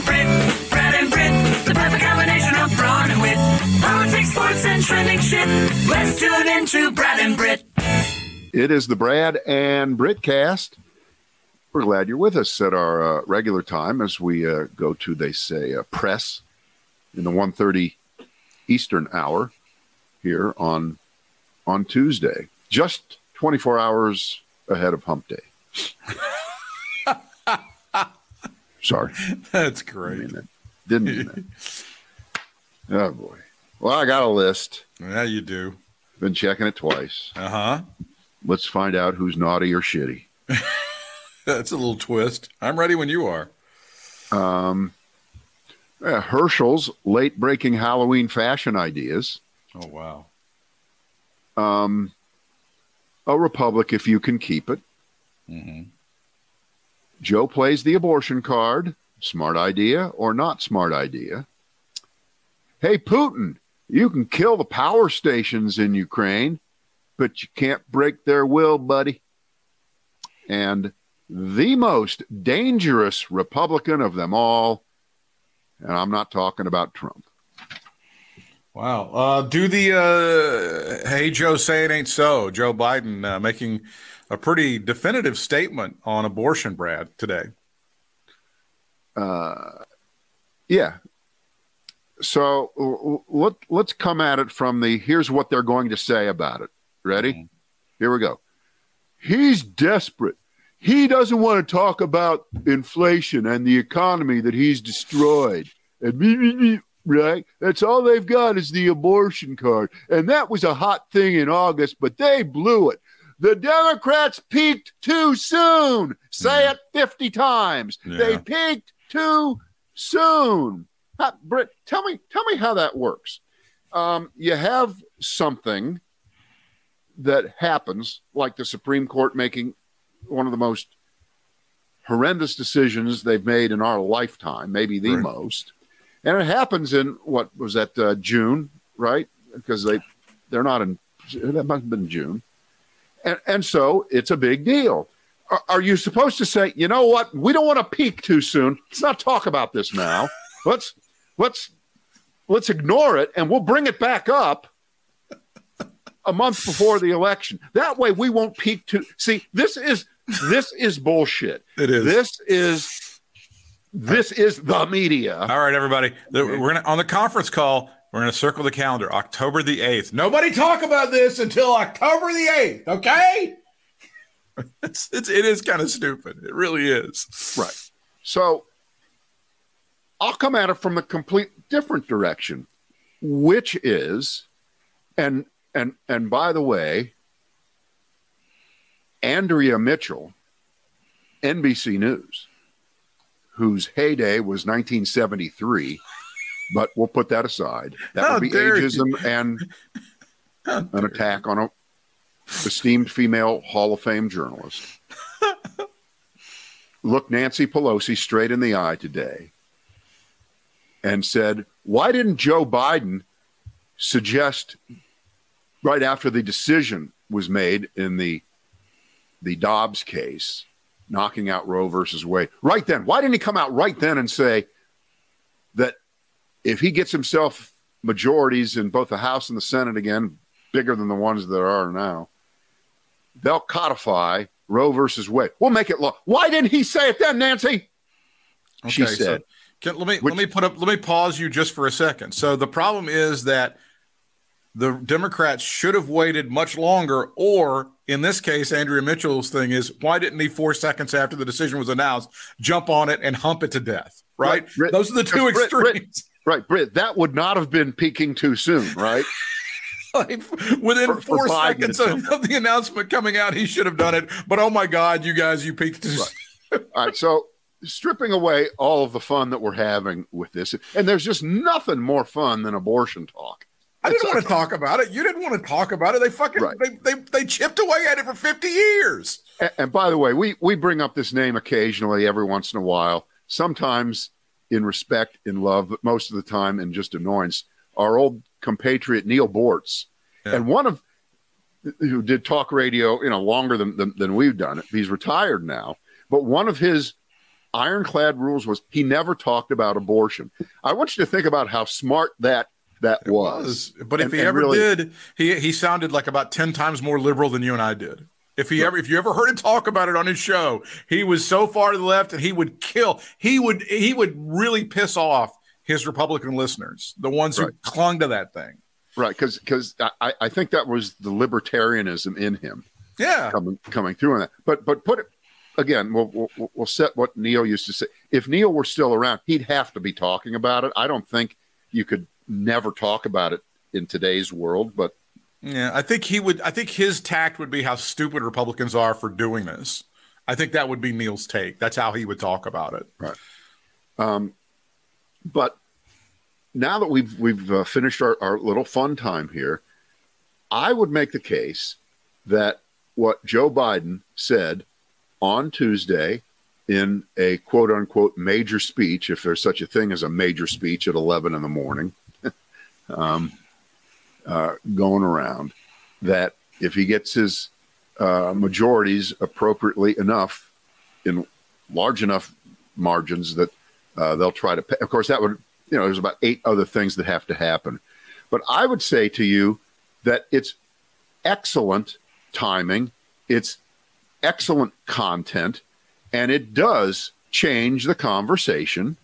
and Brit, Brad and Brit, the perfect combination of brawn and wit. Politics, sports, and trending shit. Let's tune into Brad and Brit. It is the Brad and Britcast. We're glad you're with us at our uh, regular time as we uh, go to, they say, uh, press in the 1.30 Eastern hour here on on Tuesday, just 24 hours ahead of Hump Day. Sorry, That's didn't great. mean that. Didn't mean that. Oh boy. Well, I got a list. Yeah, you do. Been checking it twice. Uh huh. Let's find out who's naughty or shitty. That's a little twist. I'm ready when you are. Um, Herschel's late breaking Halloween fashion ideas. Oh wow. Um, a republic if you can keep it. hmm Joe plays the abortion card. Smart idea or not smart idea? Hey, Putin, you can kill the power stations in Ukraine, but you can't break their will, buddy. And the most dangerous Republican of them all, and I'm not talking about Trump. Wow. Uh, do the uh, hey Joe say it ain't so. Joe Biden uh, making a pretty definitive statement on abortion, Brad, today. Uh, yeah. So l- let, let's come at it from the here's what they're going to say about it. Ready? Mhm. Here we go. He's desperate. He doesn't want to talk about inflation and the economy that he's destroyed. And me, me, me, right? That's all they've got is the abortion card. And that was a hot thing in August, but they blew it. The Democrats peaked too soon. Say Yeah. it 50 times. Yeah. They peaked too soon. How, Britt, tell me, tell me how that works. Um, you have something that happens, like the Supreme Court making one of the most horrendous decisions they've made in our lifetime, maybe the Right. most. And it happens in what was that uh, June, right? Because they they're not in that must have been June, and and so it's a big deal. Are, are you supposed to say, you know what? We don't want to peak too soon. Let's not talk about this now. let's let's let's ignore it, and we'll bring it back up a month before the election. That way, we won't peak too. See, this is this is bullshit. It is. This is this is the media. All right, everybody. We're gonna on the conference call. We're gonna circle the calendar. October the eighth. Nobody talk about this until October the eighth. Okay. It's, it's it is kind of stupid. It really is. Right. So I'll come at it from a complete different direction, which is, and and and by the way, Andrea Mitchell, NBC News, whose heyday was 1973, but we'll put that aside. That How would be dare you. ageism and an attack on a esteemed female Hall of Fame journalist. Look Nancy Pelosi straight in the eye today and said, Why didn't Joe Biden suggest right after the decision was made in the the Dobbs case, knocking out Roe versus Wade, right then? Why didn't he come out right then and say that if he gets himself majorities in both the House and the Senate again, bigger than the ones that are now, they'll codify Roe versus Wade. We'll make it law. Why didn't he say it then, Nancy? She Okay, so said. can, let me Which- let me put up let me pause you just for a second. So the problem is that the Democrats should have waited much longer, or in this case, Andrea Mitchell's thing is why didn't he four seconds after the decision was announced jump on it and hump it to death? Right? Right, Those are the two because Brit- Brit- extremes. Right, Britt, that would not have been peaking too soon, right? Like, within For- for four Biden seconds of, the announcement coming out, he should have done it. But oh my God, you guys, you peaked. too Right. All right, so stripping away all of the fun that we're having with this, and there's just nothing more fun than abortion talk. I didn't want to talk about it. You didn't want to talk about it. They fucking Right. they, they they chipped away at it for 50 years. And, and by the way, we we bring up this name occasionally, every once in a while, sometimes in respect, in love, but most of the time in just annoyance. Our old compatriot Neal Boortz, Yeah. and one of who did talk radio, you know, longer than, than than we've done it. He's retired now, but one of his ironclad rules was he never talked about abortion. I want you to think about how smart that that was. was. But if he ever really- did, he he sounded like about ten times more liberal than you and I did. If he ever, if you ever heard him talk about it on his show, he was so far to the left, and he would kill. He would he would really piss off his Republican listeners, the ones who Right. clung to that thing. Right, because because I, I think that was the libertarianism in him Yeah, coming coming through on that. But but put it again, we'll, we'll we'll set what Neal used to say. If Neal were still around, he'd have to be talking about it. I don't think you could never talk about it in today's world. But yeah. I think he would. I think his tact would be how stupid Republicans are for doing this. I think that would be Neal's take. That's how he would talk about it. Right. Um, but now that we've we've uh, finished our, our little fun time here, I would make the case that what Joe Biden said on Tuesday in a quote unquote major speech, if there's such a thing as a major speech at 11 in the morning, um, uh, going around, that if he gets his uh, majorities appropriately enough in large enough margins that uh, they'll try to pay. Of course, that would, you know, there's about eight other things that have to happen. But I would say to you that it's excellent timing, it's excellent content, and it does change the conversation,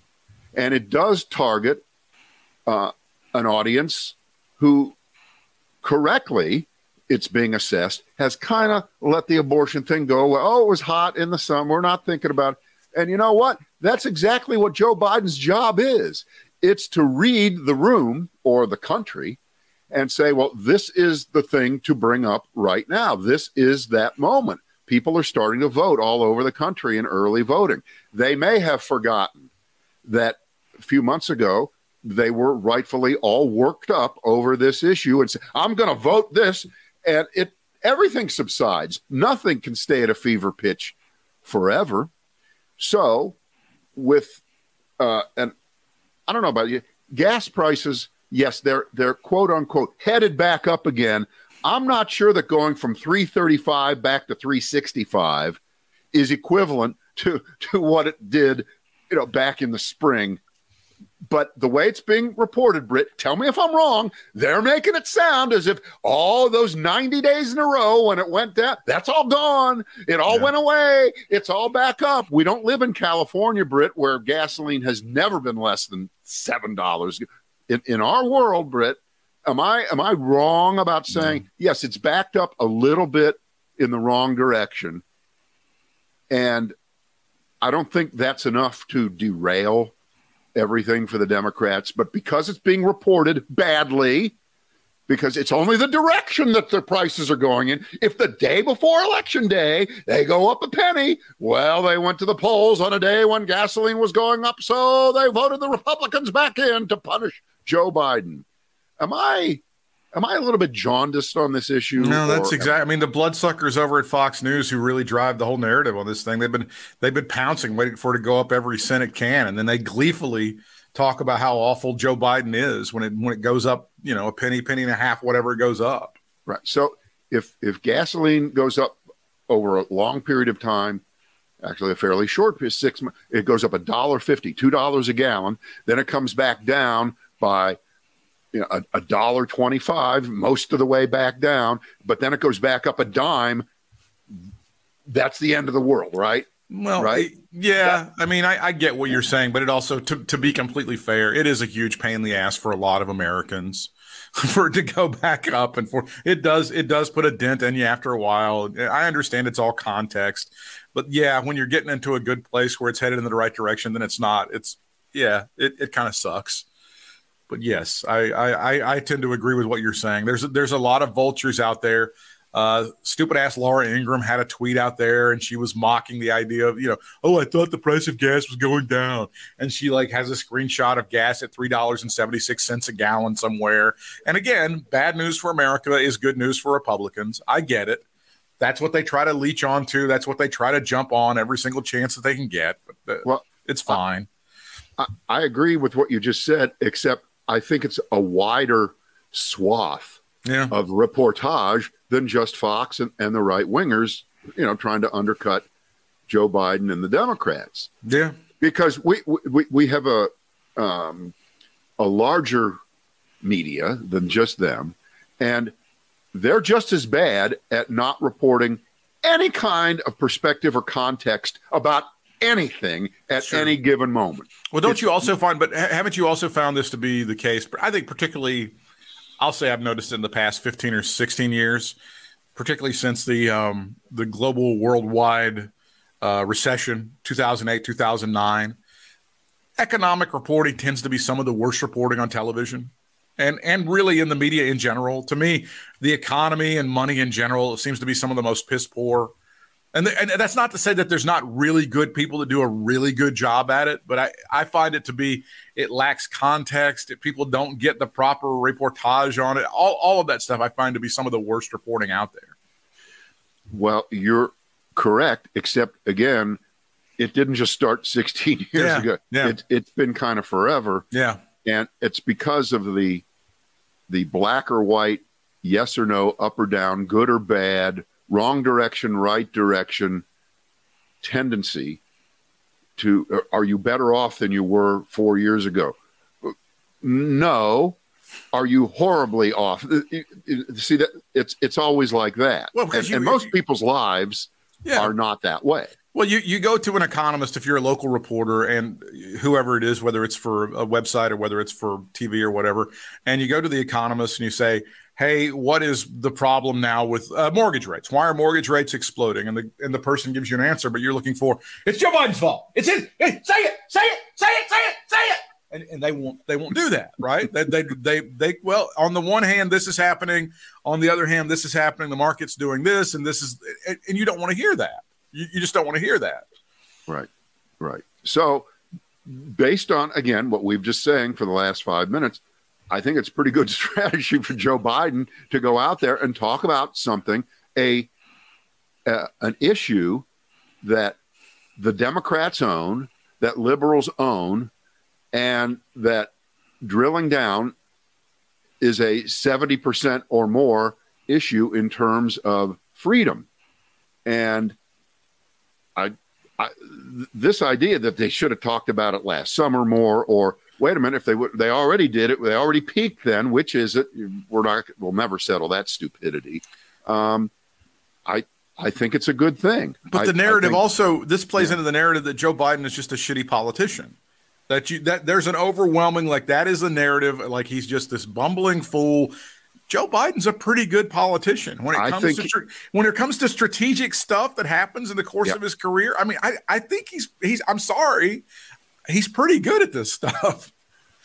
and it does target uh, an audience who correctly it's being assessed has kind of let the abortion thing go well, oh it was hot in the sun we're not thinking about it. and you know what? That's exactly what joe biden's job is. It's to read the room or the country and say well this is the thing to bring up right now. This is that moment. People are starting to vote all over the country in early voting. They may have forgotten that a few months ago they were rightfully all worked up over this issue and say, I'm going to vote this. And it everything subsides. Nothing can stay at a fever pitch forever. So, with uh, and I don't know about you, gas prices, yes, they're they're quote unquote headed back up again. I'm not sure that going from 335 back to 365 is equivalent to to what it did, you know, back in the spring but the way it's being reported, Britt, tell me if I'm wrong. They're making it sound as if all those 90 days in a row when it went down, that's all gone. It all Yeah. went away. It's all back up. We don't live in California, Britt, where gasoline has never been less than seven dollars. In in our world, Britt, am I am I wrong about saying yes? It's backed up a little bit in the wrong direction, and I don't think that's enough to derail everything for the Democrats, but because it's being reported badly, because it's only the direction that the prices are going in. If the day before election day they go up a penny, well, they went to the polls on a day when gasoline was going up, so they voted the Republicans back in to punish Joe Biden. Am I am I a little bit jaundiced on this issue? No, that's exactly. I mean, the bloodsuckers over at Fox News who really drive the whole narrative on this thing. They've been they've been pouncing, waiting for it to go up every cent it can, and then they gleefully talk about how awful Joe Biden is when it when it goes up, you know, a penny, penny and a half, whatever it goes up. Right. So if if gasoline goes up over a long period of time, actually a fairly short six months, it goes up a dollar fifty, two dollars a gallon. Then it comes back down by you know a, dollar twenty five, most of the way back down. But then it goes back up a dime. That's the end of the world, right? Well, Right? yeah. I mean, I, I get what you're saying, but it also, to, to be completely fair, it is a huge pain in the ass for a lot of Americans for it to go back up and for it does it does put a dent in you after a while. I understand it's all context, but yeah, when you're getting into a good place where it's headed in the right direction, then it's not. It's yeah, it, it kind of sucks. But yes, I, I I tend to agree with what you're saying. There's there's a lot of vultures out there. Uh, stupid ass Laura Ingraham had a tweet out there and she was mocking the idea of, you know, oh, I thought the price of gas was going down. And she like has a screenshot of gas at $3.76 a gallon somewhere. And again, bad news for America is good news for Republicans. I get it. That's what they try to leech onto. That's what they try to jump on every single chance that they can get. But uh, Well, it's fine. I, I agree with what you just said, except I think it's a wider swath yeah. of reportage than just Fox and, and the right wingers, you know, trying to undercut Joe Biden and the Democrats Yeah. because we we, we have a um, a larger media than just them, and they're just as bad at not reporting any kind of perspective or context about anything at Sure. any given moment. Well, don't It's- you also find, but haven't you also found this to be the case? I think, particularly, I'll say I've noticed in the past 15 or 16 years, particularly since the um, the global worldwide uh, recession, 2008, 2009. Economic reporting tends to be some of the worst reporting on television. And, and really in the media in general, to me, the economy and money in general seems to be some of the most piss poor and, th- and that's not to say that there's not really good people that do a really good job at it, but I, I find it to be it lacks context. If people don't get the proper reportage on it, all, all of that stuff I find to be some of the worst reporting out there. Well, you're correct, except again, it didn't just start 16 years Yeah, ago. yeah. It, it's been kind of forever. Yeah. and it's because of the the black or white yes or no up or down good or bad wrong direction right direction tendency to are you better off than you were 4 years ago? No. Are you horribly off? Uh, see that it's it's always like that. Well, because and, you- and most people's lives Yeah. are not that way. Well, you, you go to an economist if you're a local reporter and whoever it is, whether it's for a website or whether it's for TV or whatever, and you go to the economist and you say, "Hey, what is the problem now with uh, mortgage rates? Why are mortgage rates exploding?" And the and the person gives you an answer, but you're looking for it's Joe Biden's fault. It's his. Hey, say it, say it, say it, say it, say it. And, and they won't they won't do that, right? they, they they they well, on the one hand, this is happening. On the other hand, this is happening. The market's doing this, and this is, and, you don't want to hear that. You, you just don't want to hear that. Right, right. So, based on again what we've just saying for the last five minutes, I think it's pretty good strategy for Joe Biden to go out there and talk about something a an issue that the Democrats own, that liberals own, and that drilling down is a seventy percent or more issue in terms of freedom, and I, th- this idea that they should have talked about it last summer more, or wait a minute, if they would, they already did it, they already peaked then. Which is it? We're not, we'll never settle that stupidity. Um, I, I think it's a good thing. But I- the narrative think- also this plays Yeah. into the narrative that Joe Biden is just a shitty politician. That you that there's an overwhelming like that is the narrative like he's just this bumbling fool. Joe Biden's a pretty good politician when it comes to he- when it comes to strategic stuff that happens in the course Yeah. of his career. I mean, I I think he's he's I'm sorry, he's pretty good at this stuff.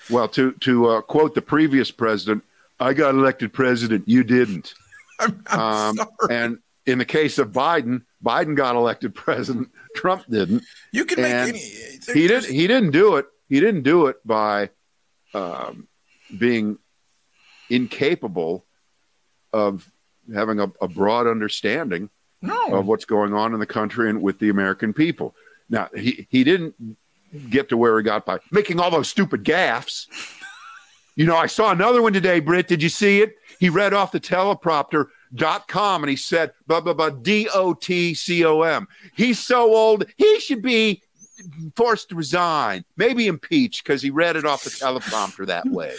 Well, to to uh, quote the previous president, I got elected president, you didn't. I'm, I'm Um, and in the case of Biden, Biden got elected president, Trump didn't. You can make any he didn't he didn't do it he didn't do it by um, being incapable of having a, a broad understanding no. of what's going on in the country and with the american people now he, he didn't get to where he got by. Making all those stupid gaffes. You know i saw another one today britt. Did you see it? He read off the teleprompter dot com and he said blah blah blah d-o-t-c-o-m he's so old he should be forced to resign maybe impeached because he read it off the teleprompter that way.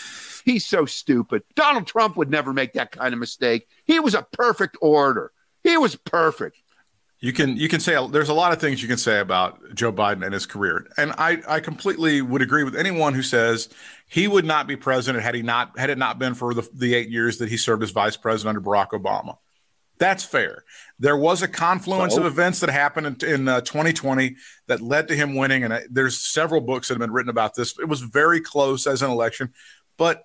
He's so stupid. Donald trump would never make that kind of mistake. He was a perfect orator he was perfect You can you can say there's a lot of things you can say about Joe Biden and his career, and I I completely would agree with anyone who says he would not be president had he not had it not been for the the eight years that he served as vice president under Barack Obama. That's fair. There was a confluence So? of events that happened in, in uh, 2020 that led to him winning, and I, there's several books that have been written about this. It was very close as an election, but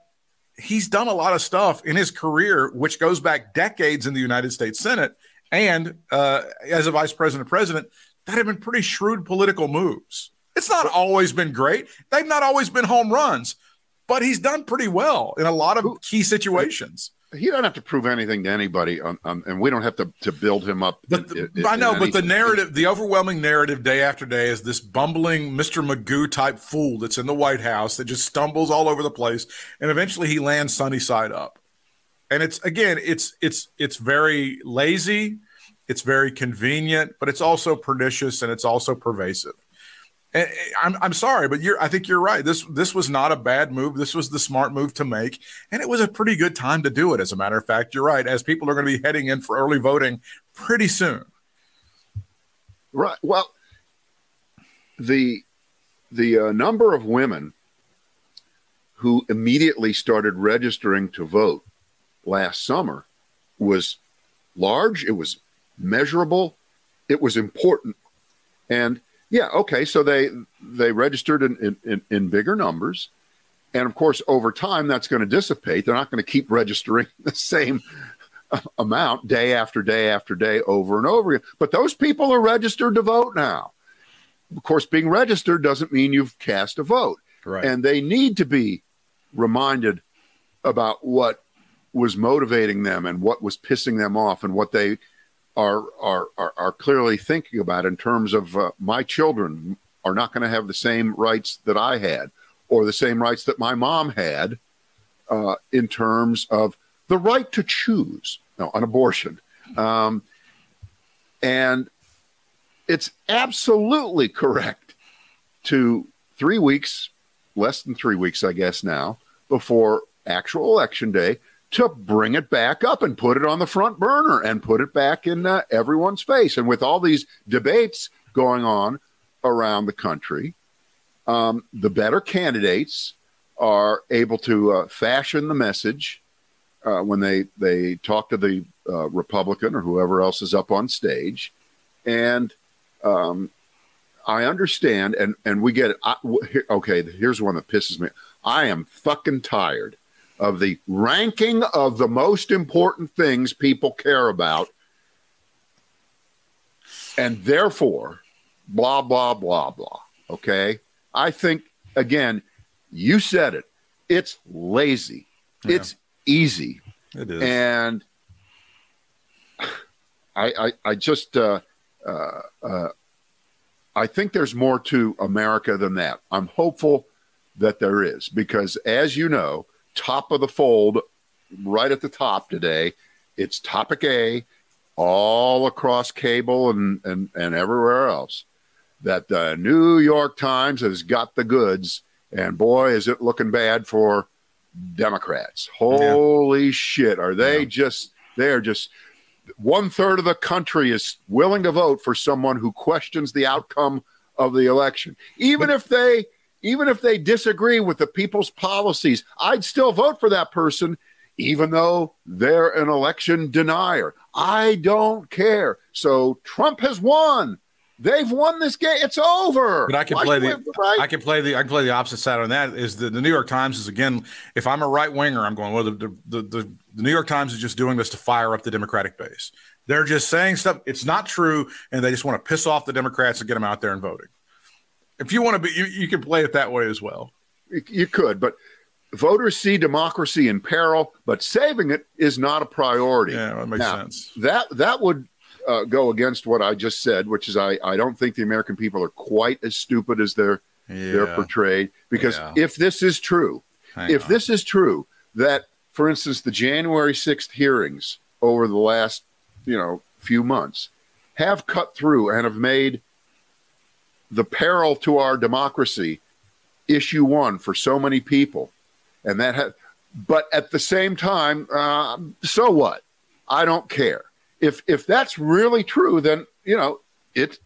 he's done a lot of stuff in his career, which goes back decades in the United States Senate and uh, as a vice president, president, that have been pretty shrewd political moves. It's not always been great. They've not always been home runs, but he's done pretty well in a lot of key situations. he don't have to prove anything to anybody and we don't have to, to build him up in- the, in- I know, but the narrative, the overwhelming narrative day after day is this bumbling Mr. Magoo type fool that's in the White House that just stumbles all over the place. And eventually he lands sunny side up. And it's again, it's it's it's very lazy. It's very convenient, but it's also pernicious and it's also pervasive. And I'm, I'm sorry, but you're I think you're right. This this was not a bad move. This was the smart move to make, and it was a pretty good time to do it. As a matter of fact, you're right. As people are going to be heading in for early voting pretty soon. Right. Well, the the uh, number of women who immediately started registering to vote last summer was large. It was measurable. It was important. And yeah, okay, so they they registered in, in, in bigger numbers. And of course, over time, that's going to dissipate. They're not going to keep registering the same amount day after day after day over and over again. But those people are registered to vote now. Of course, being registered doesn't mean you've cast a vote. Right. And they need to be reminded about what was motivating them and what was pissing them off and what they are are are, are clearly thinking about in terms of uh, my children are not going to have the same rights that I had or the same rights that my mom had uh, in terms of the right to choose no, an abortion. Um, and it's absolutely correct to three weeks, less than three weeks, I guess, now, before actual election day, to bring it back up and put it on the front burner and put it back in uh, everyone's face. And with all these debates going on around the country, um, the better candidates are able to uh, fashion the message uh, when they they talk to the uh, Republican or whoever else is up on stage, and um, I understand, and and we get it. I, okay, here's one that pisses me. I am fucking tired of the ranking of the most important things people care about, and therefore, blah blah blah blah. Okay, I think again, you said it. It's lazy. Yeah. It's easy. It is. And I, I, I just, uh, uh, uh, I think there's more to America than that. I'm hopeful that there is because, as you know, top of the fold, right at the top today, it's topic A, all across cable and and, and everywhere else. That the New York Times has got the goods, and boy, is it looking bad for Democrats. Holy yeah. shit. Are they yeah. just, they are just, one third of the country is willing to vote for someone who questions the outcome of the election. Even if they, even if they disagree with the people's policies, I'd still vote for that person, even though they're an election denier. I don't care. So Trump has won. They've won this game. It's over. But I can Why play the right? I can play the I can play the opposite side on that. Is the, the New York Times is again? If I'm a right winger, I'm going. Well, the the, the the New York Times is just doing this to fire up the Democratic base. They're just saying stuff. It's not true, and they just want to piss off the Democrats and get them out there and voting. If you want to be, you, you can play it that way as well. You could, but voters see democracy in peril, but saving it is not a priority. Yeah, that makes now, sense. That that would uh, go against what I just said, which is I, I don't think the American people are quite as stupid as they're yeah. they're portrayed. Because yeah. if this is true, Hang if on. this is true, that for instance the January sixth hearings over the last you know few months have cut through and have made the peril to our democracy issue one for so many people, and that ha- but at the same time, uh, so what? I don't care if if that's really true, then you know it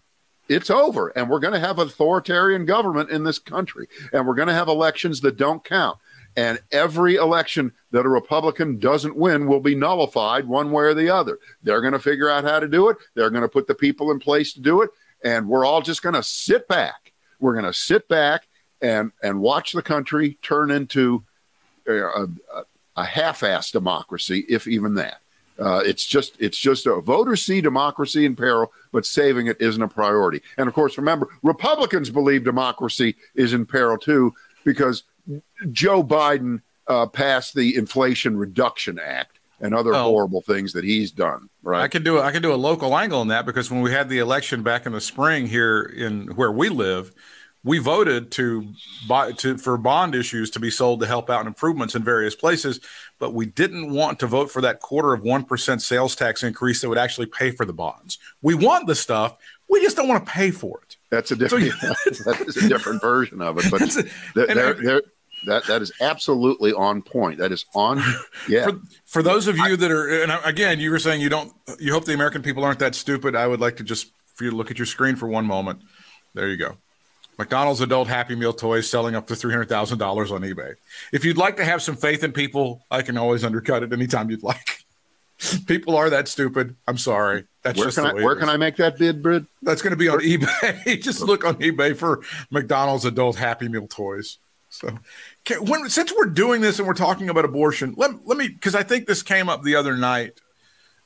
it's over, and we're going to have authoritarian government in this country, and we're going to have elections that don't count, and every election that a Republican doesn't win will be nullified one way or the other. They're going to figure out how to do it. They're going to put the people in place to do it, and we're all just going to sit back. We're going to sit back and and watch the country turn into a, a, a half-ass democracy, if even that. Uh, it's just it's just a voter see democracy in peril, but saving it isn't a priority. And of course, remember, Republicans believe democracy is in peril too because Joe Biden uh, passed the Inflation Reduction Act and other oh. horrible things that he's done. Right? I can do I can do a local angle on that because when we had the election back in the spring here in where we live, we voted to buy to for bond issues to be sold to help out improvements in various places, but we didn't want to vote for that quarter of one percent sales tax increase that would actually pay for the bonds. We want the stuff, we just don't want to pay for it. That's a different. So, yeah, that is a different version of it, but a, they're, they're, that that is absolutely on point. That is on. Yeah. For, for those of you that are, and again, you were saying you don't. You hope the American people aren't that stupid. I would like to just for you to look at your screen for one moment. There you go. McDonald's adult Happy Meal toys selling up to $300,000 on eBay. If you'd like to have some faith in people, I can always undercut it anytime you'd like. people are that stupid. I'm sorry. That's where just can I, where can I make that bid, Brid? That's going to be on eBay. just look on eBay for McDonald's adult Happy Meal toys. So, when, since we're doing this and we're talking about abortion, let, let me because I think this came up the other night,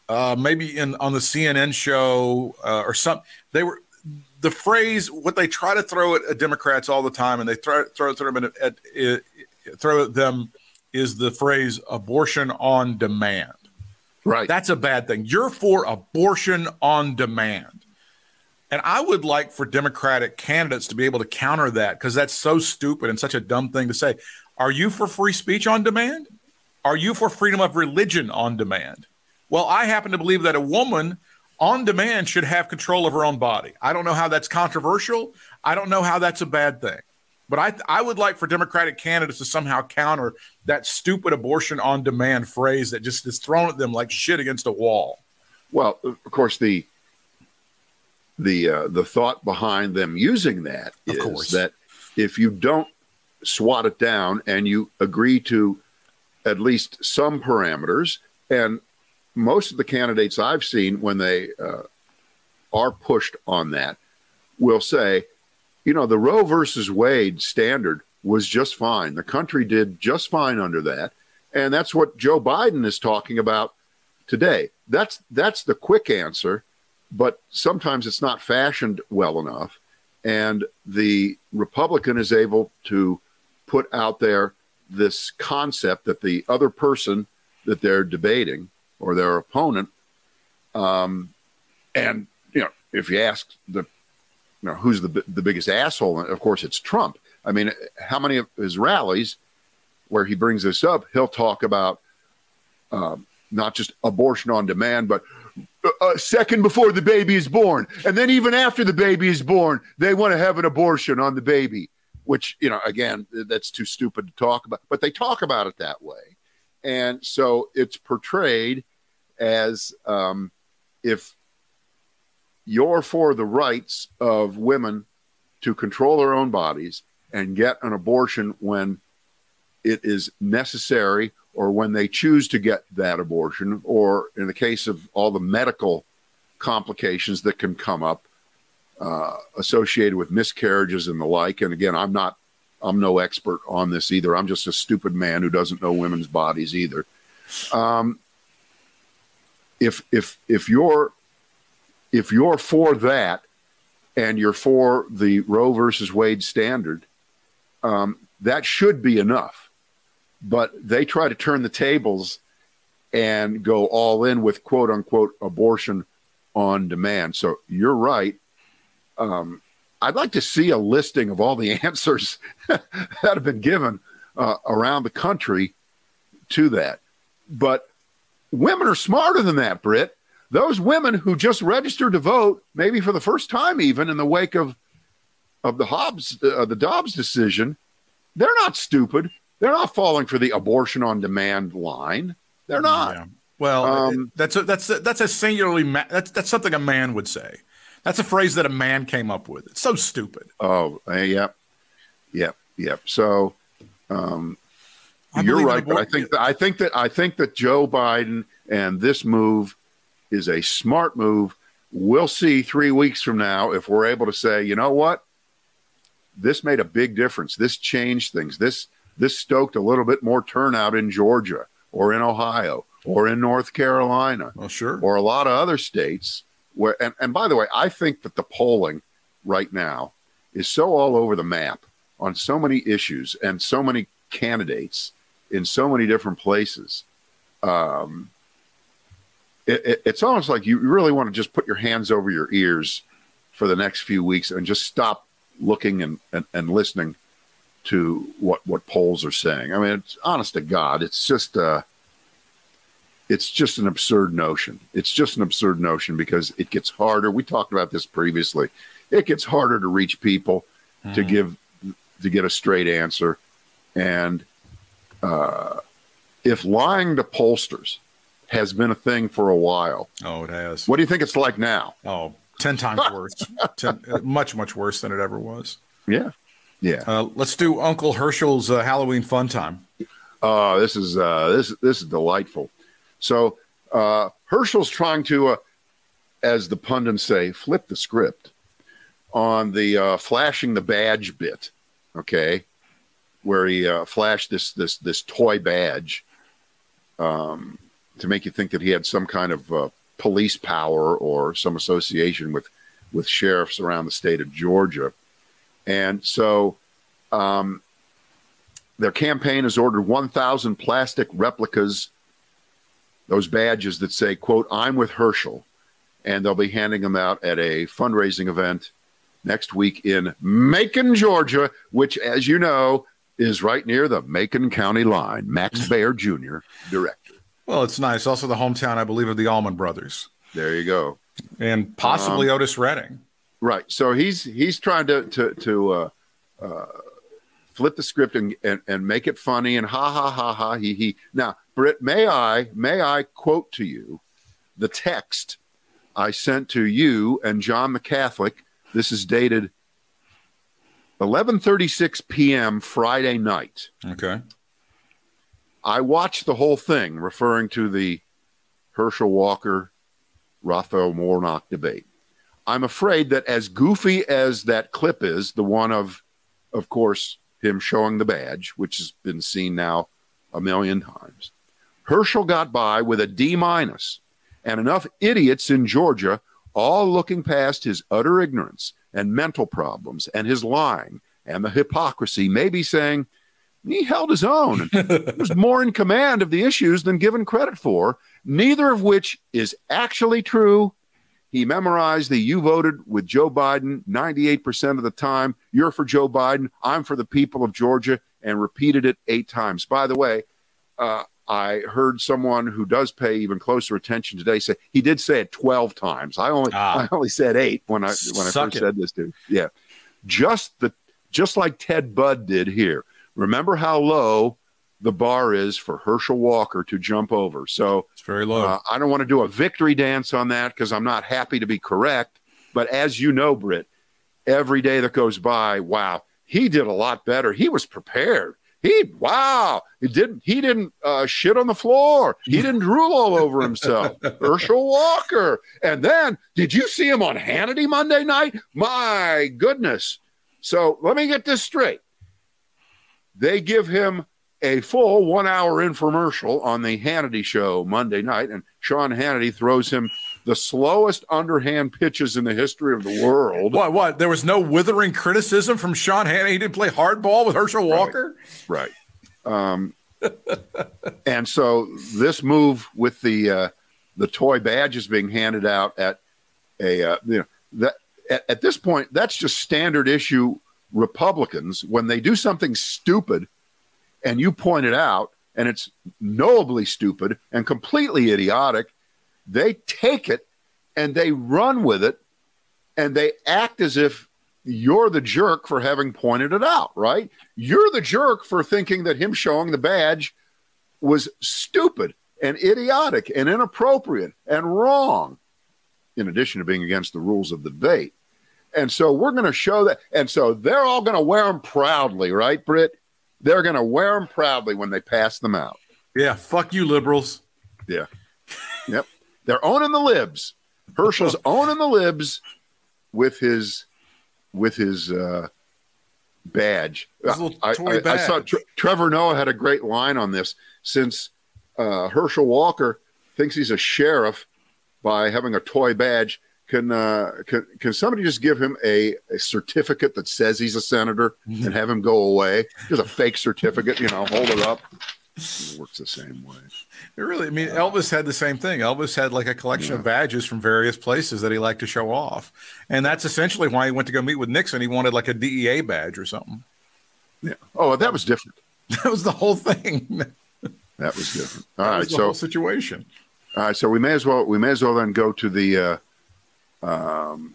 uh, maybe in on the CNN show uh, or some. They were the phrase what they try to throw at, Democrats all the time, and they throw throw, throw them at, at, at throw at them is the phrase abortion on demand. Right. That's a bad thing. You're for abortion on demand. And I would like for Democratic candidates to be able to counter that because that's so stupid and such a dumb thing to say. Are you for free speech on demand? Are you for freedom of religion on demand? Well, I happen to believe that a woman on demand should have control of her own body. I don't know how that's controversial. I don't know how that's a bad thing. But I, I would like for Democratic candidates to somehow counter that stupid abortion on demand phrase that just is thrown at them like shit against a wall. Well, of course, the the uh, the thought behind them using that is that if you don't swat it down and you agree to at least some parameters, and most of the candidates I've seen when they uh, are pushed on that will say, you know, the Roe versus Wade standard was just fine. The country did just fine under that. And that's what Joe Biden is talking about today. That's that's the quick answer, but sometimes it's not fashioned well enough. And the Republican is able to put out there this concept that the other person that they're debating or their opponent. Um, and you know, if you ask the, you know, who's the the biggest asshole, of course it's Trump. I mean, how many of his rallies where he brings this up, he'll talk about um, not just abortion on demand, but a second before the baby is born, and then even after the baby is born, they want to have an abortion on the baby. Which you know, again, that's too stupid to talk about, but they talk about it that way and so it's portrayed as um, if you're for the rights of women to control their own bodies and get an abortion when it is necessary or when they choose to get that abortion, or in the case of all the medical complications that can come up uh, associated with miscarriages and the like. And again, I'm not I'm no expert on this either. I'm just a stupid man who doesn't know women's bodies either. Um, if if if you're if you're for that and you're for the Roe versus Wade standard, um, that should be enough. But they try to turn the tables and go all in with quote unquote abortion on demand. So you're right. Um, I'd like to see a listing of all the answers that have been given uh, around the country to that. But women are smarter than that, Britt. Those women who just registered to vote, maybe for the first time, even in the wake of of the Hobbs, uh, the Dobbs decision, they're not stupid. They're not falling for the abortion on demand line. They're not. Yeah. Well, um, that's a, that's a, that's a singularly ma- that's that's something a man would say. That's a phrase that a man came up with. It's so stupid. Oh, uh, yep, yep, yep. So, um, you're right, but I think that I think that I think that Joe Biden and this move is a smart move. We'll see three weeks from now if we're able to say, you know what, this made a big difference. This changed things. This this stoked a little bit more turnout in Georgia or in Ohio or in North Carolina. Sure. Or a lot of other states where and, and by the way, I think that the polling right now is so all over the map on so many issues and so many candidates in so many different places. Um, it, it, it's almost like you really want to just put your hands over your ears for the next few weeks and just stop looking and, and, and listening to what what polls are saying. I mean, it's honest to God, it's just uh, it's just an absurd notion. It's just an absurd notion because it gets harder. We talked about this previously. It gets harder to reach people mm. to give to get a straight answer, and uh, if lying to pollsters has been a thing for a while. Oh, it has. What do you think it's like now? Oh, 10 times worse. Ten, much, much worse than it ever was. Yeah. Yeah. Uh, let's do Uncle Herschel's uh, Halloween fun time. Oh, this is uh, this this is delightful. So uh, Herschel's trying to, uh, as the pundits say, flip the script on the uh, flashing the badge bit. Okay, where he uh, flashed this this this toy badge um, to make you think that he had some kind of uh, police power or some association with with sheriffs around the state of Georgia. And so um, their campaign has ordered 1,000 plastic replicas, those badges that say, quote, I'm with Herschel. And they'll be handing them out at a fundraising event next week in Macon, Georgia, which, as you know, is right near the Macon County line. Max Baer Jr., director. Well, it's nice. Also, the hometown, I believe, of the Allman Brothers. There you go. And possibly um, Otis Redding. Right. So he's he's trying to to to uh, uh, flip the script and, and and make it funny and ha ha ha ha he he. Now, Britt, may I may I quote to you the text I sent to you and John the Catholic. This is dated 11:36 p.m. Friday night. Okay. I watched the whole thing, referring to the Herschel Walker Raphael Warnock debate. I'm afraid that as goofy as that clip is, the one of, of course, him showing the badge, which has been seen now a million times, Herschel got by with a D minus, and enough idiots in Georgia, all looking past his utter ignorance and mental problems and his lying and the hypocrisy, maybe saying he held his own. he was more in command of the issues than given credit for, neither of which is actually true he memorized the you voted with Joe Biden 98% of the time. You're for Joe Biden. I'm for the people of Georgia, and repeated it eight times. By the way, uh, I heard someone who does pay even closer attention today say he did say it 12 times. I only ah. I only said eight when I when I first it. said this to Yeah. Just the just like Ted Budd did here. Remember how low the bar is for Herschel Walker to jump over. So it's very low. Uh, I don't want to do a victory dance on that because I'm not happy to be correct. But as you know, Britt, every day that goes by, wow, he did a lot better. He was prepared. He wow, he didn't he didn't uh, shit on the floor. He didn't drool all over himself. Herschel Walker. And then did you see him on Hannity Monday night? My goodness. So let me get this straight. They give him a full one hour infomercial on the Hannity show Monday night, and Sean Hannity throws him the slowest underhand pitches in the history of the world. What? What? There was no withering criticism from Sean Hannity. He didn't play hardball with Herschel Walker. Right. right. Um, and so this move with the uh, the toy badges being handed out at a uh, you know that at, at this point that's just standard issue Republicans when they do something stupid and you point it out, and it's knowably stupid and completely idiotic, they take it and they run with it and they act as if you're the jerk for having pointed it out, right? You're the jerk for thinking that him showing the badge was stupid and idiotic and inappropriate and wrong, in addition to being against the rules of the debate. And so we're going to show that. And so they're all going to wear them proudly, right, Britt? They're going to wear them proudly when they pass them out. Yeah, fuck you, liberals. Yeah. yep. They're owning the libs. Herschel's owning the libs with his with his uh, badge. I, I, I, saw Trevor Noah had a great line on this. Since uh, Herschel Walker thinks he's a sheriff by having a toy badge, can uh, can can somebody just give him a, a certificate that says he's a senator and have him go away? Just a fake certificate, you know, hold it up. It works the same way. It really, I mean, Elvis had the same thing. Elvis had like a collection Yeah. of badges from various places that he liked to show off. And that's essentially why he went to go meet with Nixon. He wanted like a DEA badge or something. Yeah. Oh, that was different. That was the whole thing. That was different. All right. So situation. All right, so we may as well we may as well then go to the. Uh, um,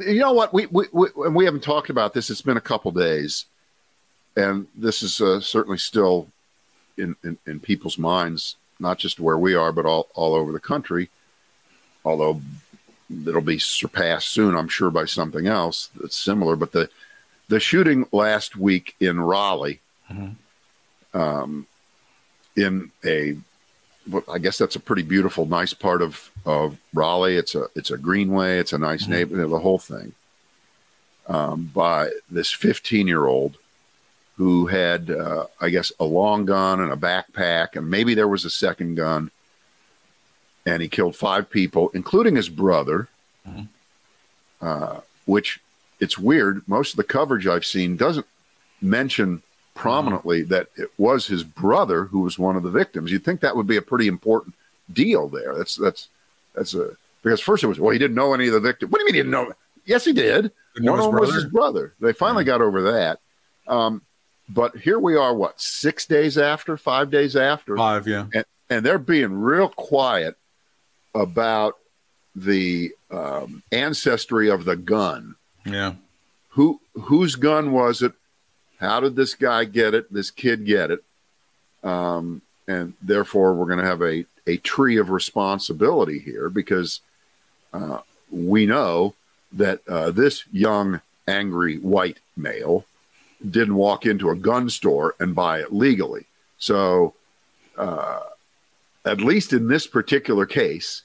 you know what we, we we and we haven't talked about this. It's been a couple days, and this is uh, certainly still in, in in people's minds, not just where we are, but all all over the country. Although it'll be surpassed soon, I'm sure, by something else that's similar. But the the shooting last week in Raleigh, Mhm. um, in a I guess that's a pretty beautiful, nice part of of Raleigh. It's a it's a greenway. It's a nice Mhm. neighborhood. The whole thing um, by this 15 year old who had, uh, I guess, a long gun and a backpack, and maybe there was a second gun. And he killed five people, including his brother. Mhm. Uh, which it's weird. Most of the coverage I've seen doesn't mention prominently that it was his brother who was one of the victims. You'd think that would be a pretty important deal there. That's that's that's a because first it was well he didn't know any of the victims. What do you mean he didn't know? Yes, he did. Know One of them was his brother. They finally got over that. Um, but here we are, what six days after, five days after, Five, yeah. and they're being real quiet about the um, ancestry of the gun Yeah. who whose gun was it? How did this guy get it? This kid get it? Um, and therefore, we're going to have a a tree of responsibility here because uh, we know that uh, this young angry white male didn't walk into a gun store and buy it legally. So, uh, at least in this particular case,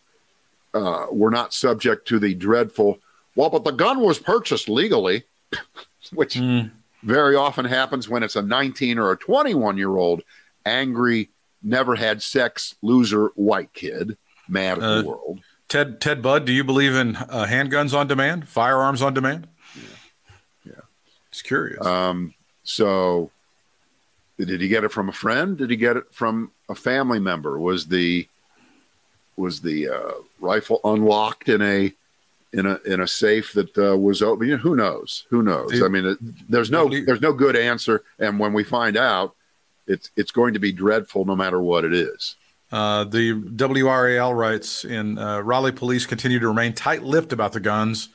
uh, we're not subject to the dreadful. Well, but the gun was purchased legally, which Mm. Very often happens when it's a 19 or a 21 year old angry, never had sex loser white kid mad at Uh, the world. Ted Ted Budd, do you believe in uh, handguns on demand, firearms on demand? Yeah. Just curious. Um, so, did he get it from a friend? Did he get it from a family member? Was the was the uh, rifle unlocked in a in a in a safe that uh, was open? You know, who knows? Who knows? Did- I mean, it, there's no there's no good answer, and when we find out, it's it's going to be dreadful no matter what it is. Uh, the WRAL writes in uh, Raleigh police continue to remain tight-lipped about the guns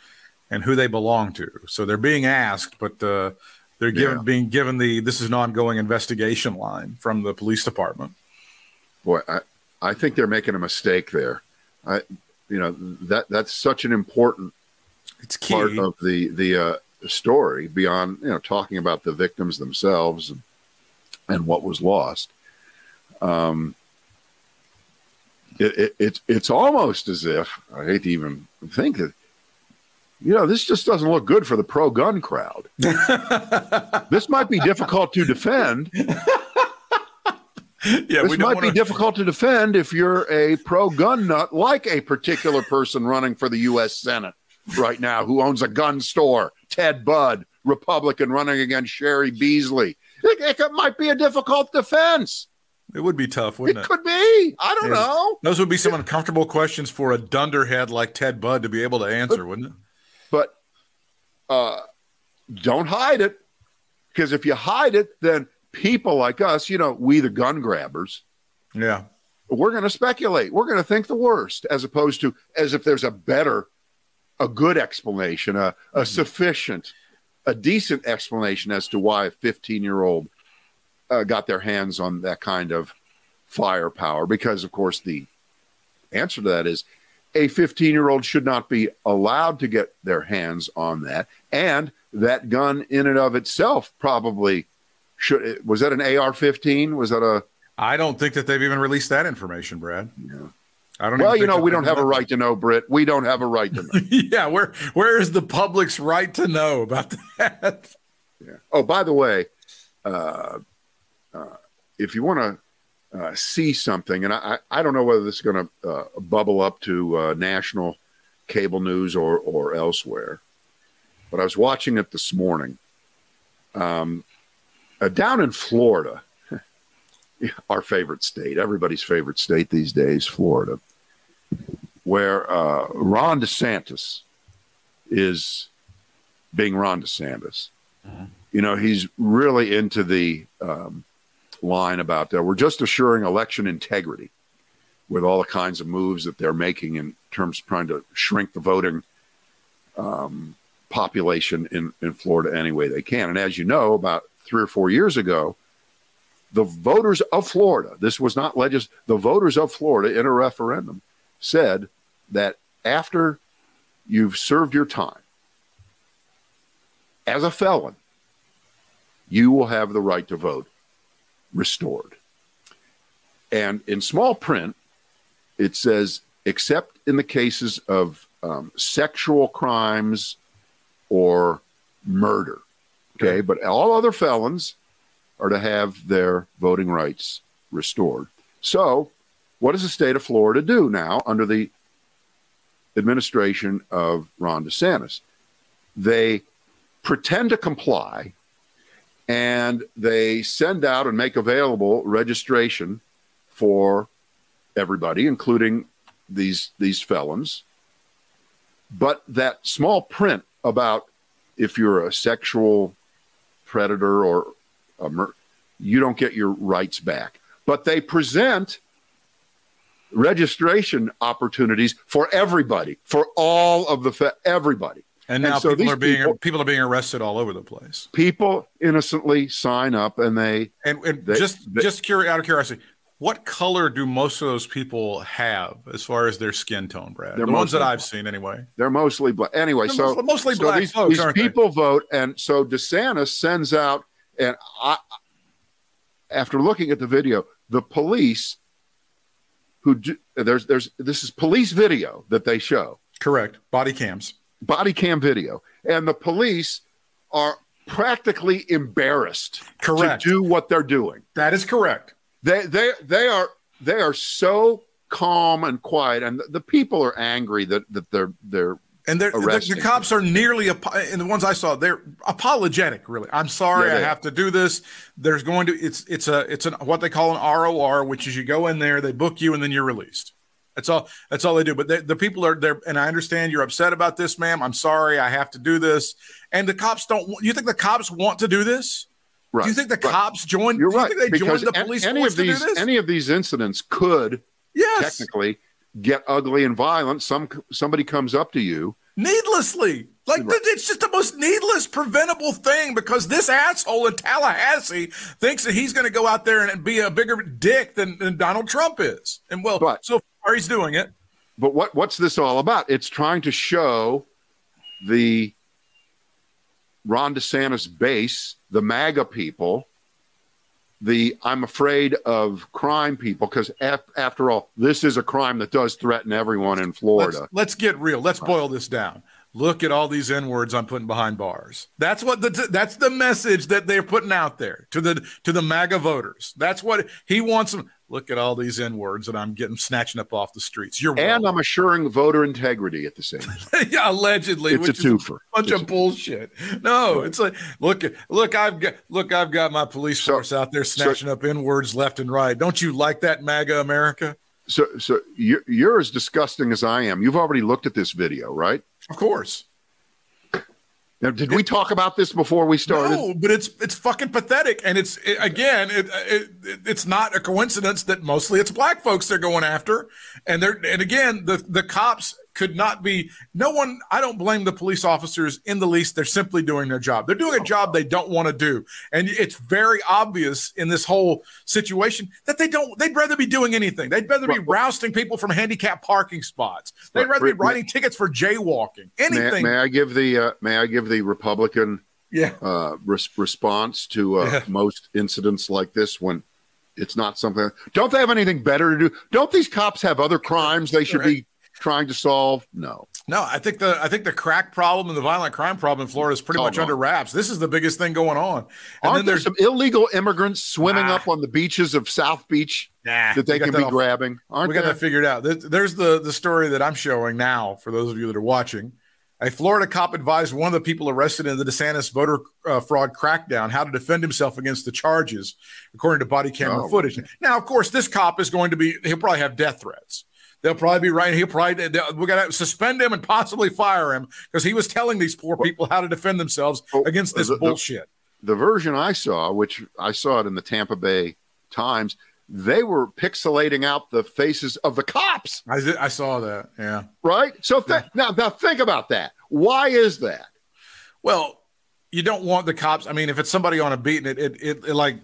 and who they belong to. So they're being asked, but uh, they're given Yeah. being given the this is an ongoing investigation line from the police department. boy, I, I think they're making a mistake there. I, you know, that that's such an important It's key. part of the the uh, story beyond you know talking about the victims themselves and, and what was lost. Um, it, it, it's it's almost as if I hate to even think that. You know, this just doesn't look good for the pro gun crowd. this might be difficult to defend. yeah, this might be difficult to defend if you're a pro gun nut like a particular person running for the U.S. Senate right now who owns a gun store, Ted Budd, Republican running against Cheri Beasley. It, it might be a difficult defense. It would be tough, wouldn't it? It could be. I don't Yeah. know. Those would be some uncomfortable questions for a dunderhead like Ted Budd to be able to answer, wouldn't it? But uh, don't hide it because if you hide it, then people like us, you know, we the gun grabbers, Yeah. we're going to speculate. We're going to think the worst, as opposed to as if there's a better, a good explanation, a, a sufficient, a decent explanation as to why a 15 year old uh, got their hands on that kind of firepower. Because, of course, the answer to that is a 15 year old should not be allowed to get their hands on that. And that gun, in and of itself, probably should. Was that an AR 15? Was that a. I don't think that they've even released that information, Brad. Yeah. I don't. Know. Well, you know, we don't have a right to know, Britt. We don't have a right to know. yeah, where where is the public's right to know about that? Yeah. Oh, by the way, uh, uh, if you want to uh, see something, and I, I I don't know whether this is going to uh, bubble up to uh, national cable news or, or elsewhere, but I was watching it this morning. Um, uh, down in Florida, our favorite state, everybody's favorite state these days, Florida, where uh, Ron DeSantis is being Ron DeSantis. Mm-hmm. You know, he's really into the um, line about that. We're just assuring election integrity with all the kinds of moves that they're making in terms of trying to shrink the voting um, population in, in Florida any way they can. And as you know, about three or four years ago, the voters of Florida, this was not legis, the voters of Florida in a referendum said that after you've served your time as a felon, you will have the right to vote restored. And in small print, it says, except in the cases of um, sexual crimes or murder. Okay. But all other felons are to have their voting rights restored. So, what does the state of Florida do now under the administration of Ron DeSantis? They pretend to comply and they send out and make available registration for everybody, including these these felons. But that small print about if you're a sexual predator or mur- you don't get your rights back. But they present registration opportunities for everybody, for all of the everybody. And now and so people are being people, people, are being arrested all over the place. People innocently sign up and they and, and they, just they, just curious, out of curiosity, what color do most of those people have as far as their skin tone, Brad? The ones that I've seen, anyway. They're mostly black. Anyway, they're so mostly so black these, folks, these people they? vote, and so DeSantis sends out, and I, after looking at the video, the police who do, there's there's this is police video that they show. Correct. Body cams. Body cam video, and the police are practically embarrassed correct. to do what they're doing. That is correct. They they they are they are so calm and quiet, and the, the people are angry that that they're they're and they're, the, the, cops are nearly and the ones I saw they're apologetic. Really, I'm sorry yeah, I have to do this. There's going to it's it's a it's an what they call an ROR, which is you go in there, they book you, and then you're released. That's all. That's all they do. But they, the people are there, and I understand you're upset about this, ma'am. I'm sorry, I have to do this. And the cops don't. You think the cops want to do this? Right. Do you think the right. cops joined? You're right. they because joined the police any of these any of these incidents could yes. technically get ugly and violent. Some somebody comes up to you needlessly. Like right. it's just the most needless, preventable thing because this asshole in Tallahassee thinks that he's going to go out there and be a bigger dick than, than Donald Trump is. And well, but, so far he's doing it. But what what's this all about? It's trying to show the Ron DeSantis base, the MAGA people, the I'm afraid of crime people, because af- after all, this is a crime that does threaten everyone in Florida. Let's, let's get real. Let's boil this down. Look at all these N words I'm putting behind bars. That's what the that's the message that they're putting out there to the to the MAGA voters. That's what he wants them look at all these N words that I'm getting snatching up off the streets. You're and I'm assuring voter integrity at the same time. yeah, allegedly, it's a twofer. A bunch it's of bullshit. No, right. it's like look at look. I've got look. I've got my police force so, out there snatching so, up N words left and right. Don't you like that, MAGA America? So, so you're, you're as disgusting as I am. You've already looked at this video, right? Of course. Now, did we talk about this before we started? No, but it's it's fucking pathetic, and it's it, again, it, it, it's not a coincidence that mostly it's black folks they're going after, and they're and again the the cops could not be no one i don't blame the police officers in the least. They're simply doing their job. They're doing a job they don't want to do. And it's very obvious in this whole situation that they don't they'd rather be doing anything. They'd rather be rousting people from handicapped parking spots. They'd rather be writing tickets for jaywalking. Anything may, may i give the uh, may i give the republican yeah. uh, res- response to uh, yeah. most incidents like this when it's not something don't they have anything better to do? Don't these cops have other crimes they should be trying to solve? No. No, I think the I think the crack problem and the violent crime problem in Florida is pretty oh, much no. under wraps. This is the biggest thing going on. And Aren't there some illegal immigrants swimming up on the beaches of South Beach nah, that they can be all, grabbing? Aren't we got that figured out? There's the the story that I'm showing now for those of you that are watching. A Florida cop advised one of the people arrested in the DeSantis voter uh, fraud crackdown how to defend himself against the charges, according to body camera Oh, footage. Now, of course, this cop is going to be, he'll probably have death threats. They'll probably be right. He'll probably, we're going to suspend him and possibly fire him because he was telling these poor people how to defend themselves oh, uh, against this the- the- bullshit. The version I saw, which I saw it in the Tampa Bay Times, they were pixelating out the faces of the cops, I, I saw that. Yeah. right? So th- now, now think about that. Why is that? Well, you don't want the cops. I mean, if it's somebody on a beat and it, it, it, it like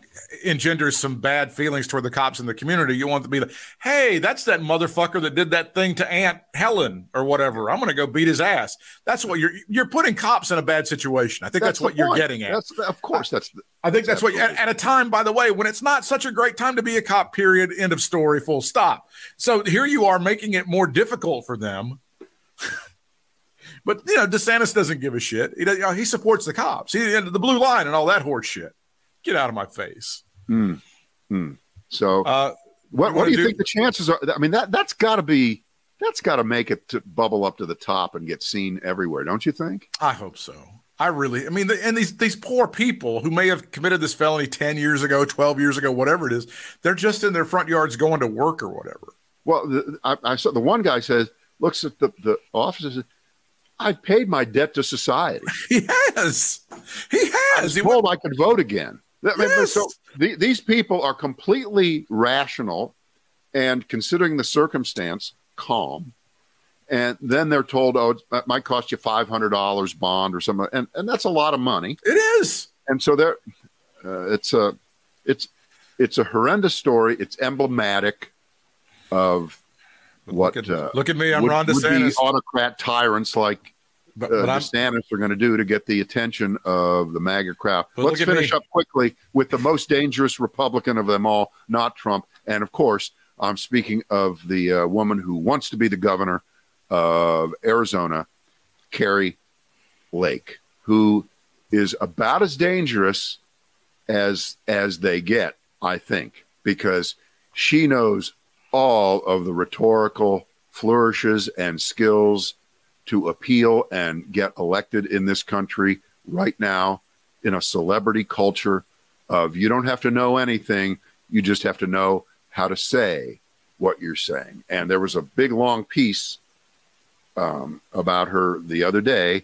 engenders some bad feelings toward the cops in the community, you want to be like, hey, that's that motherfucker that did that thing to Aunt Helen or whatever. I'm going to go beat his ass. That's what you're you're putting cops in a bad situation. I think that's, the what you're point. getting at. That's of course that's the, I think that's what absolutely- at, at a time, by the way, when it's not such a great time to be a cop. Period. End of story. Full stop. So here you are making it more difficult for them. But you know, DeSantis doesn't give a shit. He you know, he supports the cops. He the blue line and all that horse shit. Get out of my face. so. Uh, what what do you do- think the chances are? I mean that that's got to be that's got to make it to bubble up to the top and get seen everywhere, don't you think? I hope so. I really, I mean, the, and these these poor people who may have committed this felony ten years ago, twelve years ago, whatever it is, they're just in their front yards going to work or whatever. Well, the, I, I saw the one guy says looks at the the officer says, "I paid my debt to society." He has, he I has. was He told I could vote again. I Yes. So the, these people are completely rational and considering the circumstance, calm. And then they're told, "Oh, it might cost you five hundred dollars bond or something," and and that's a lot of money. it is. And so there, uh, it's a, it's, it's a horrendous story. It's emblematic of what look at, uh, look at me, I'm would- Ron DeSantis. autocrat tyrants like But, uh, but I'm, DeSantis are going to do to get the attention of the MAGA crowd. Let's finish me. up quickly with the most dangerous Republican of them all, not Trump. And of course, I'm speaking of the uh, woman who wants to be the governor of Arizona, Kari Lake, who is about as dangerous as as they get, I think, because she knows all of the rhetorical flourishes and skills to appeal and get elected in this country right now in a celebrity culture of you don't have to know anything, you just have to know how to say what you're saying. And there was a big long piece um, about her the other day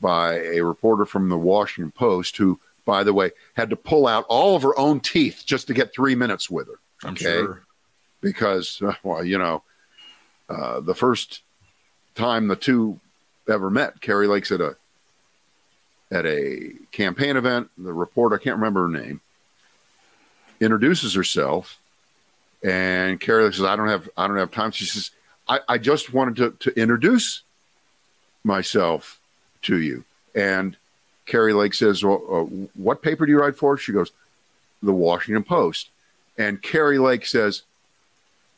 by a reporter from the Washington Post who, by the way, had to pull out all of her own teeth just to get three minutes with her I'm okay. sure. Because, well, you know, uh, the first time the two ever met, Kari Lake's at a at a campaign event. The reporter, I can't remember her name, introduces herself, and Kari says, "I don't have I don't have time." She says, "I, I just wanted to to introduce myself to you." And Kari Lake says, "Well, uh, what paper do you write for?" She goes, "The Washington Post." And Kari Lake says,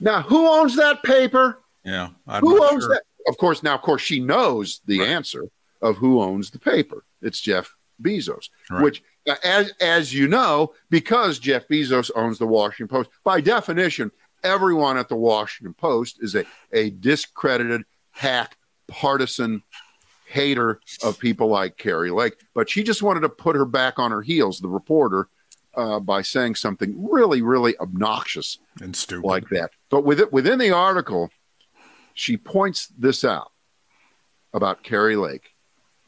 "Now, who owns that paper? Yeah. I'm who owns sure. that?" Of course, now, of course, she knows the Right. answer of who owns the paper. It's Jeff Bezos, Right. which, as as you know, because Jeff Bezos owns the Washington Post, by definition, everyone at the Washington Post is a a discredited, hack, partisan hater of people like Kari Lake. But she just wanted to put her back on her heels, the reporter, uh, by saying something really, really obnoxious And stupid. like that. But within, within the article, she points this out about Kari Lake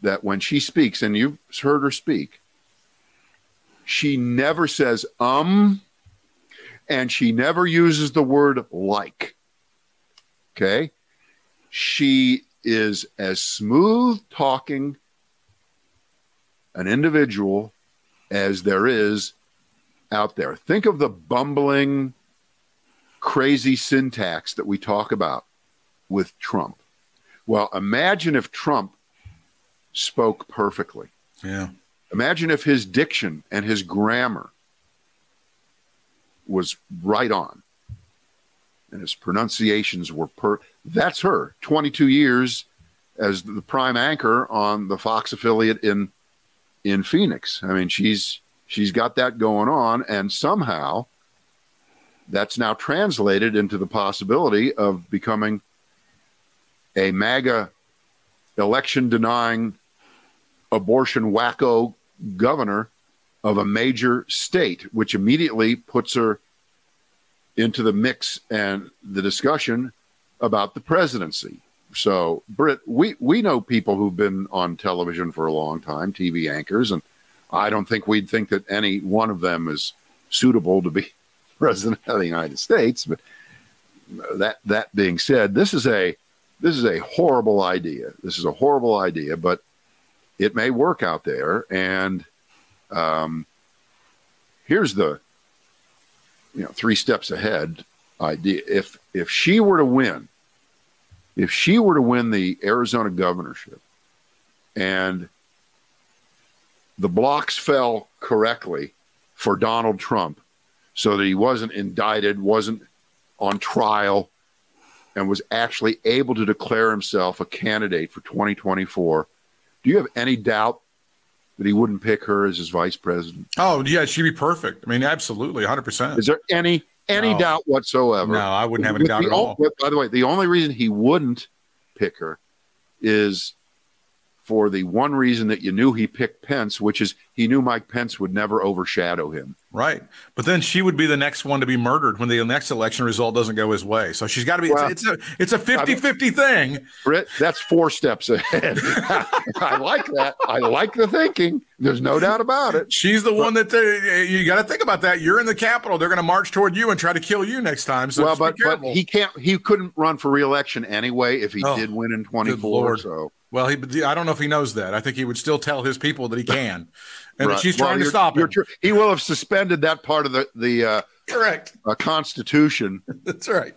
that when she speaks, and you've heard her speak, she never says um, and she never uses the word like. Okay. She is as smooth talking an individual as there is out there. Think of the bumbling, crazy syntax that we talk about with Trump. Well, imagine if Trump spoke perfectly. yeah. Imagine if his diction and his grammar was right on and his pronunciations were per that's her 22 years as the prime anchor on the Fox affiliate in in Phoenix. I mean, she's she's got that going on and somehow that's now translated into the possibility of becoming a MAGA election denying abortion wacko governor of a major state, which immediately puts her into the mix and the discussion about the presidency. So, Britt, we, we know people who've been on television for a long time, TV anchors, and I don't think we'd think that any one of them is suitable to be president of the United States. But that that being said, this is a this is a horrible idea. This is a horrible idea, but it may work out there. And um, here's the you know three steps ahead idea. If if she were to win, if she were to win the Arizona governorship, and the blocks fell correctly for Donald Trump, so that he wasn't indicted, wasn't on trial, and was actually able to declare himself a candidate for 2024. Do you have any doubt that he wouldn't pick her as his vice president? Oh, yeah, she'd be perfect. I mean, absolutely, 100%. Is there any any No. doubt whatsoever? No, I wouldn't have any doubt at all. o- By the way, the only reason he wouldn't pick her is for the one reason that you knew he picked Pence, which is he knew Mike Pence would never overshadow him. Right. But then she would be the next one to be murdered when the next election result doesn't go his way. So she's got to be, Well, it's, a, it's a 50 50 thing. That's four steps ahead. I like that. I like the thinking. There's no doubt about it. She's the one that they, you got to think about that. You're in the Capitol. They're going to march toward you and try to kill you next time. So well, but but he can't. He couldn't run for reelection anyway if he Oh, did win in good 24. So well, he, I don't know if he knows that. I think he would still tell his people that he can, and that Right. she's Well, trying to stop you're him. he will have suspended that part of the the uh, Correct. uh, Constitution That's right.